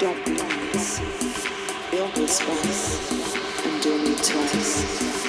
Don't be nice. Build with space and do me twice.